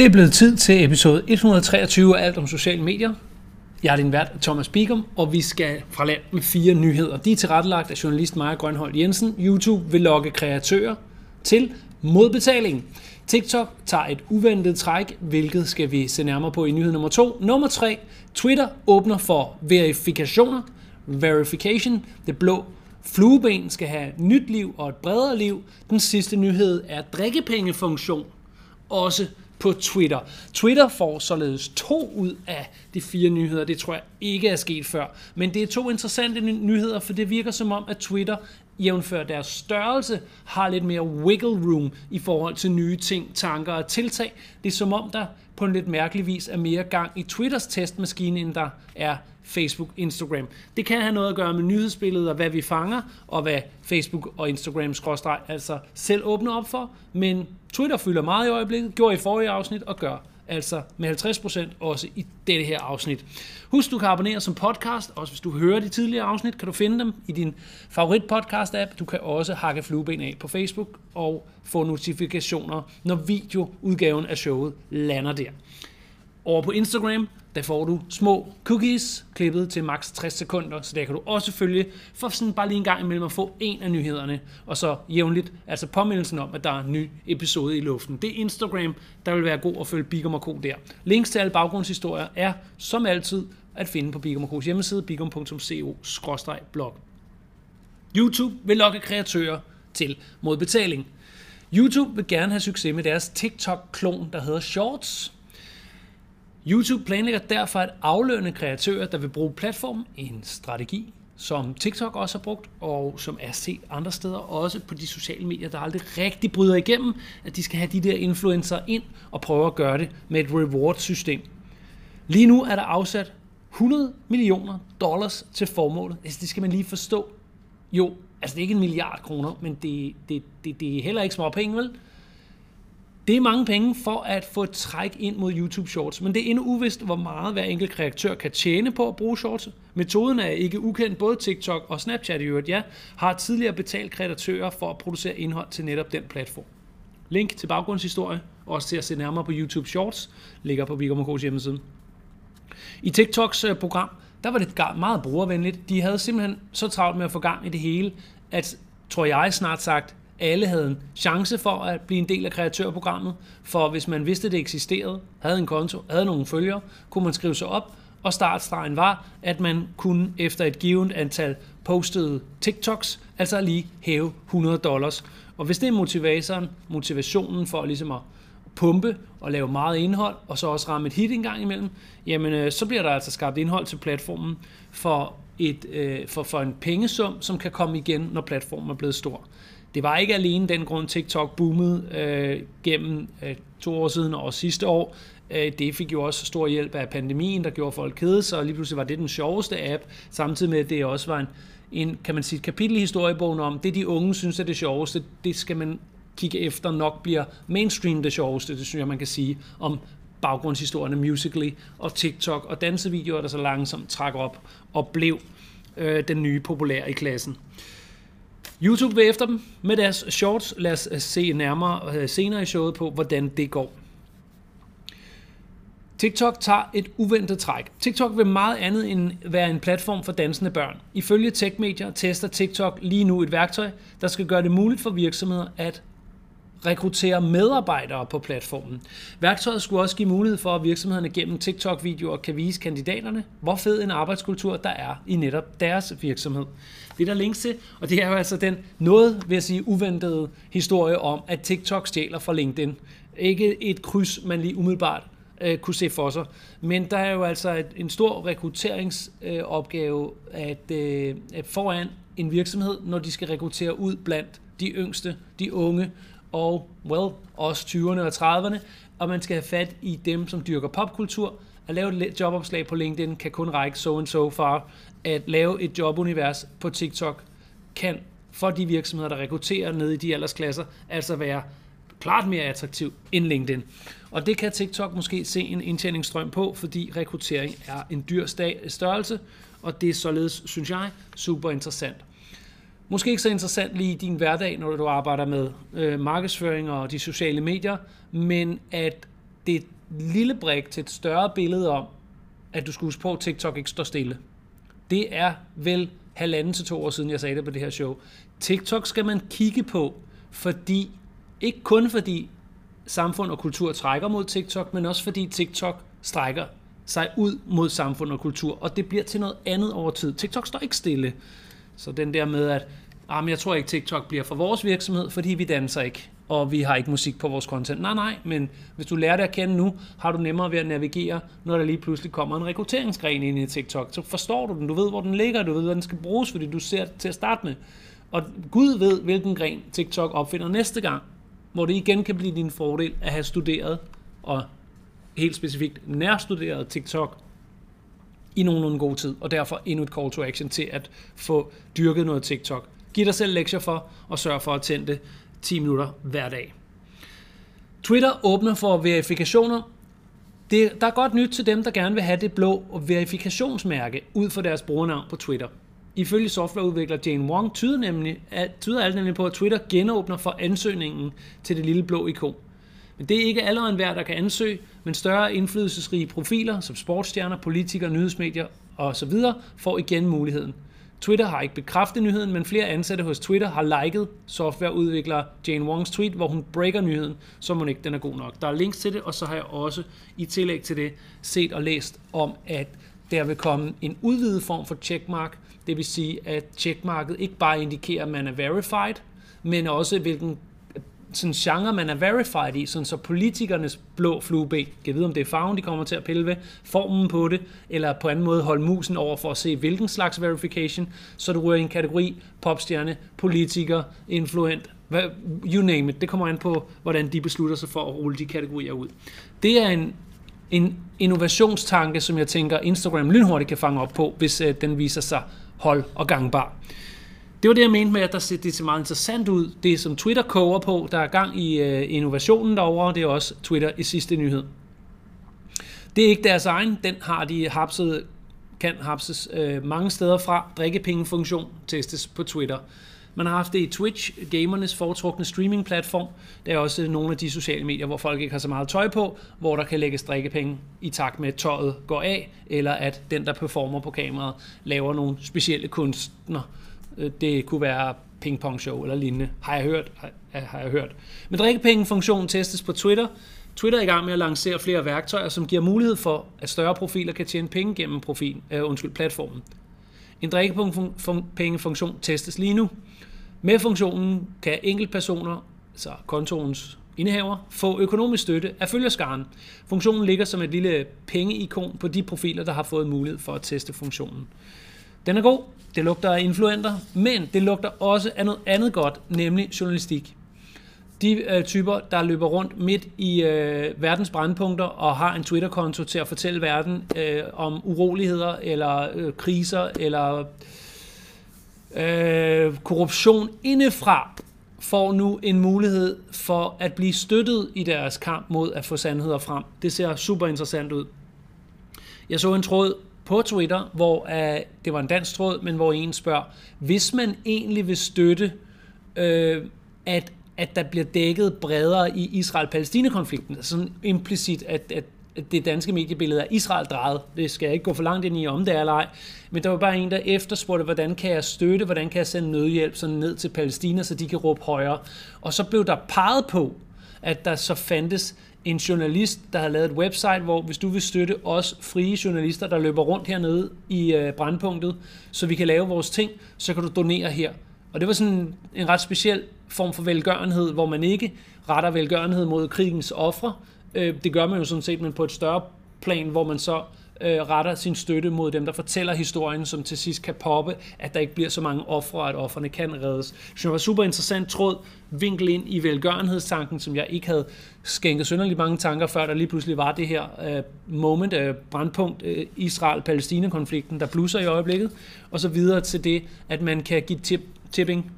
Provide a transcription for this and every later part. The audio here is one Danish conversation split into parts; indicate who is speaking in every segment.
Speaker 1: Det er blevet tid til episode 123 af Alt om sociale medier. Jeg er din vært, Thomas Bigum, og vi skal fra land med fire nyheder. De er tilrettelagt af journalist Maja Grønhold Jensen. YouTube vil lokke kreatører til modbetaling. TikTok tager et uventet træk, hvilket skal vi se nærmere på i nyhed nummer to. Nummer tre, Twitter åbner for verifikationer. Verification, det blå flueben, skal have nyt liv og et bredere liv. Den sidste nyhed er drikkepengefunktion, også på Twitter. Twitter får således to ud af de fire nyheder. Det tror jeg ikke er sket før. Men det er to interessante nyheder, for det virker som om, at Twitter jævnfør deres størrelse, har lidt mere wiggle room i forhold til nye ting, tanker og tiltag. Det er som om, der på en lidt mærkelig vis er mere gang i Twitters testmaskine, end der er Facebook, Instagram. Det kan have noget at gøre med nyhedsbilledet og hvad vi fanger, og hvad Facebook og Instagram skråstreg altså selv åbner op for. Men Twitter fylder meget i øjeblikket, gjorde i forrige afsnit og gør altså med 50% også i dette her afsnit. Husk, du kan abonnere som podcast, også hvis du hører de tidligere afsnit, kan du finde dem i din favorit podcast app. Du kan også hakke flueben af på Facebook og få notifikationer, når videoudgaven af showet lander der. Over på Instagram, der får du små cookies, klippet til maks 60 sekunder, så der kan du også følge, for sådan bare lige en gang imellem at få en af nyhederne, og så jævnligt, altså påmindelsen om, at der er en ny episode i luften. Det er Instagram, der vil være god at følge Bigum Co. der. Links til alle baggrundshistorier er, som altid, at finde på Bigum Co's hjemmeside, bigum.co-blog. YouTube vil lokke kreatører til mod betaling. YouTube vil gerne have succes med deres TikTok-klon, der hedder Shorts. YouTube planlægger derfor at aflønne kreatører, der vil bruge platformen, en strategi, som TikTok også har brugt, og som er set andre steder, også på de sociale medier, der aldrig rigtig bryder igennem, at de skal have de der influencer ind og prøve at gøre det med et reward-system. Lige nu er der afsat 100 millioner dollars til formålet. Altså, det skal man lige forstå. Jo, altså det er ikke en milliard kroner, men det, det, det, det er heller ikke små penge, vel? Det er mange penge for at få et træk ind mod YouTube Shorts, men det er endnu uvist, hvor meget hver enkelt kreatør kan tjene på at bruge Shorts. Metoden er ikke ukendt. Både TikTok og Snapchat i øvrigt, ja, har tidligere betalt kreatører for at producere indhold til netop den platform. Link til baggrundshistorie, også til at se nærmere på YouTube Shorts, ligger på Viggo hjemmeside. I TikToks øh, program, der var det meget brugervenligt. De havde simpelthen så travlt med at få gang i det hele, at, tror jeg snart sagt, alle havde en chance for at blive en del af kreatørprogrammet, for hvis man vidste, at det eksisterede, havde en konto, havde nogle følgere, kunne man skrive sig op, og startstregen var, at man kunne efter et givet antal postede TikToks, altså lige hæve 100 dollars. Og hvis det er motivatoren, motivationen for ligesom at pumpe og lave meget indhold, og så også ramme et hit en gang imellem, jamen øh, så bliver der altså skabt indhold til platformen for, et, øh, for, for en pengesum, som kan komme igen, når platformen er blevet stor. Det var ikke alene den grund, TikTok boomede øh, gennem øh, to år siden og sidste år. Øh, det fik jo også stor hjælp af pandemien, der gjorde folk kede sig, og lige pludselig var det den sjoveste app, samtidig med, at det også var en, en kan man sige, kapitel i historiebogen om, det de unge synes er det sjoveste, det skal man kigge efter nok bliver mainstream det sjoveste, det synes jeg, man kan sige om baggrundshistorierne Musical.ly og TikTok og dansevideoer, der så langsomt trak op og blev øh, den nye populære i klassen. YouTube vil efter dem med deres shorts. Lad os øh, se nærmere øh, senere i showet på, hvordan det går. TikTok tager et uventet træk. TikTok vil meget andet end være en platform for dansende børn. Ifølge techmedier tester TikTok lige nu et værktøj, der skal gøre det muligt for virksomheder at rekruttere medarbejdere på platformen. Værktøjet skulle også give mulighed for, at virksomhederne gennem TikTok-videoer kan vise kandidaterne, hvor fed en arbejdskultur der er i netop deres virksomhed. Det er der links til, og det er jo altså den noget, vil jeg sige, uventede historie om, at TikTok stjæler fra LinkedIn. Ikke et kryds, man lige umiddelbart øh, kunne se for sig. Men der er jo altså et, en stor rekrutteringsopgave øh, at, øh, at foran en virksomhed, når de skal rekruttere ud blandt de yngste, de unge, og, well, også 20'erne og 30'erne, og man skal have fat i dem, som dyrker popkultur. At lave et jobopslag på LinkedIn kan kun række so and so far. At lave et jobunivers på TikTok kan for de virksomheder, der rekrutterer ned i de aldersklasser, altså være klart mere attraktiv end LinkedIn. Og det kan TikTok måske se en indtjeningsstrøm på, fordi rekruttering er en dyr størrelse, og det er således, synes jeg, super interessant. Måske ikke så interessant lige i din hverdag, når du arbejder med øh, markedsføring og de sociale medier, men at det er et lille brik til et større billede om, at du skal huske på, at TikTok ikke står stille. Det er vel halvanden til to år siden, jeg sagde det på det her show. TikTok skal man kigge på, fordi, ikke kun fordi samfund og kultur trækker mod TikTok, men også fordi TikTok strækker sig ud mod samfund og kultur, og det bliver til noget andet over tid. TikTok står ikke stille. Så den der med, at ah, men jeg tror ikke, TikTok bliver for vores virksomhed, fordi vi danser ikke, og vi har ikke musik på vores content. Nej, nej, men hvis du lærer det at kende nu, har du nemmere ved at navigere, når der lige pludselig kommer en rekrutteringsgren ind i TikTok. Så forstår du den, du ved, hvor den ligger, du ved, hvad den skal bruges, fordi du ser det til at starte med. Og Gud ved, hvilken gren TikTok opfinder næste gang, hvor det igen kan blive din fordel at have studeret og helt specifikt nærstuderet TikTok i nogenlunde god tid, og derfor endnu et call to action til at få dyrket noget TikTok. Giv dig selv lektier for, og sørg for at tænde det 10 minutter hver dag. Twitter åbner for verifikationer. Det, der er godt nyt til dem, der gerne vil have det blå verifikationsmærke ud for deres brugernavn på Twitter. Ifølge softwareudvikler Jane Wong tyder, nemlig, at, tyder alt nemlig på, at Twitter genåbner for ansøgningen til det lille blå ikon. Men det er ikke allerede enhver, der kan ansøge, men større indflydelsesrige profiler som sportsstjerner, politikere, nyhedsmedier osv. får igen muligheden. Twitter har ikke bekræftet nyheden, men flere ansatte hos Twitter har liket softwareudvikler Jane Wongs tweet, hvor hun breaker nyheden, så må ikke den er god nok. Der er links til det, og så har jeg også i tillæg til det set og læst om, at der vil komme en udvidet form for checkmark, det vil sige, at checkmarket ikke bare indikerer, at man er verified, men også hvilken sådan genre, man er verified i, sådan så politikernes blå flueben, kan vide, om det er farven, de kommer til at pille ved, formen på det, eller på anden måde holde musen over for at se, hvilken slags verification, så du ryger i en kategori popstjerne, politiker, influent, you name it. Det kommer an på, hvordan de beslutter sig for at rulle de kategorier ud. Det er en, en innovationstanke, som jeg tænker, Instagram lynhurtigt kan fange op på, hvis øh, den viser sig hold og gangbar. Det var det, jeg mente med, at der ser, det ser meget interessant ud. Det, som Twitter koger på, der er gang i øh, innovationen derovre, det er også Twitter i sidste nyhed. Det er ikke deres egen, den har de hapset, kan hapses øh, mange steder fra. Drikkepengefunktion testes på Twitter. Man har haft det i Twitch, gamernes foretrukne streamingplatform. Der er også nogle af de sociale medier, hvor folk ikke har så meget tøj på, hvor der kan lægges drikkepenge i takt med, at tøjet går af, eller at den, der performer på kameraet, laver nogle specielle kunstner, Øh, Øh, det kunne være pingpong-show eller lignende, har jeg hørt. Har jeg hørt. Men drikkepengefunktionen testes på Twitter. Twitter er i gang med at lancere flere værktøjer, som giver mulighed for, at større profiler kan tjene penge gennem profil, uh, undskyld, platformen. En drikkepengefunktion testes lige nu. Med funktionen kan enkeltpersoner, så kontoens indehaver, få økonomisk støtte af følgerskaren. Funktionen ligger som et lille pengeikon på de profiler, der har fået mulighed for at teste funktionen. Den er god, det lugter af influenter, men det lugter også af noget andet godt, nemlig journalistik. De øh, typer, der løber rundt midt i øh, verdens brandpunkter og har en Twitter-konto til at fortælle verden øh, om uroligheder eller øh, kriser eller øh, korruption indefra, får nu en mulighed for at blive støttet i deres kamp mod at få sandheder frem. Det ser super interessant ud. Jeg så en tråd på Twitter, hvor uh, det var en dansk tråd, men hvor en spørger, hvis man egentlig vil støtte, uh, at, at der bliver dækket bredere i Israel-Palæstina-konflikten, altså sådan implicit, at, at det danske mediebillede er Israel drejet. Det skal jeg ikke gå for langt ind i, om det er eller ej. Men der var bare en, der efterspurgte, hvordan kan jeg støtte, hvordan kan jeg sende nødhjælp sådan ned til Palæstina, så de kan råbe højere. Og så blev der peget på, at der så fandtes en journalist, der har lavet et website, hvor hvis du vil støtte os frie journalister, der løber rundt hernede i øh, brandpunktet, så vi kan lave vores ting, så kan du donere her. Og det var sådan en ret speciel form for velgørenhed, hvor man ikke retter velgørenhed mod krigens ofre. Øh, det gør man jo sådan set, men på et større plan, hvor man så øh, retter sin støtte mod dem, der fortæller historien, som til sidst kan poppe, at der ikke bliver så mange ofre, at offerne kan reddes. Det var super interessant tråd, vinkel ind i velgørenhedstanken, som jeg ikke havde skænket synderligt mange tanker, før der lige pludselig var det her øh, moment, øh, brandpunkt, øh, Israel-Palæstina-konflikten, der blusser i øjeblikket, og så videre til det, at man kan give tip, tipping,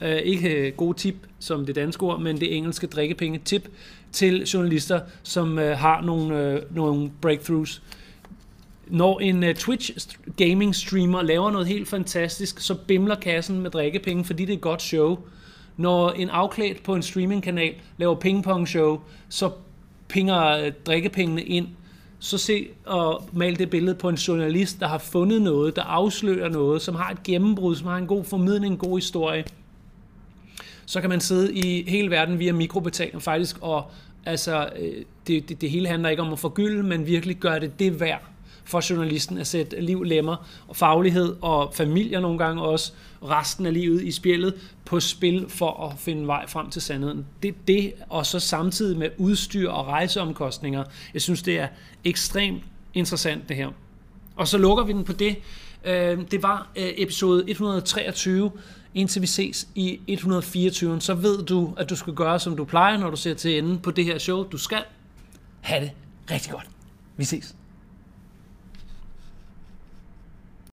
Speaker 1: øh, ikke øh, gode tip som det danske ord, men det engelske drikkepenge tip til journalister, som øh, har nogle, øh, nogle breakthroughs når en uh, Twitch gaming streamer laver noget helt fantastisk, så bimler kassen med drikkepenge, fordi det er et godt show. Når en afklædt på en streamingkanal laver pingpong show, så pinger øh, drikkepengene ind, så se og mal det billede på en journalist, der har fundet noget, der afslører noget, som har et gennembrud, som har en god formidling, en god historie. Så kan man sidde i hele verden via mikrobetaling faktisk, og altså, øh, det, det, det hele handler ikke om at forgylde, men virkelig gøre det det værd for journalisten at sætte liv, lemmer og faglighed og familier nogle gange også resten af livet i spillet på spil for at finde vej frem til sandheden. Det det, og så samtidig med udstyr og rejseomkostninger. Jeg synes, det er ekstremt interessant det her. Og så lukker vi den på det. Øh, det var øh, episode 123. Indtil vi ses i 124, så ved du, at du skal gøre, som du plejer, når du ser til enden på det her show. Du skal have det rigtig godt. Vi ses.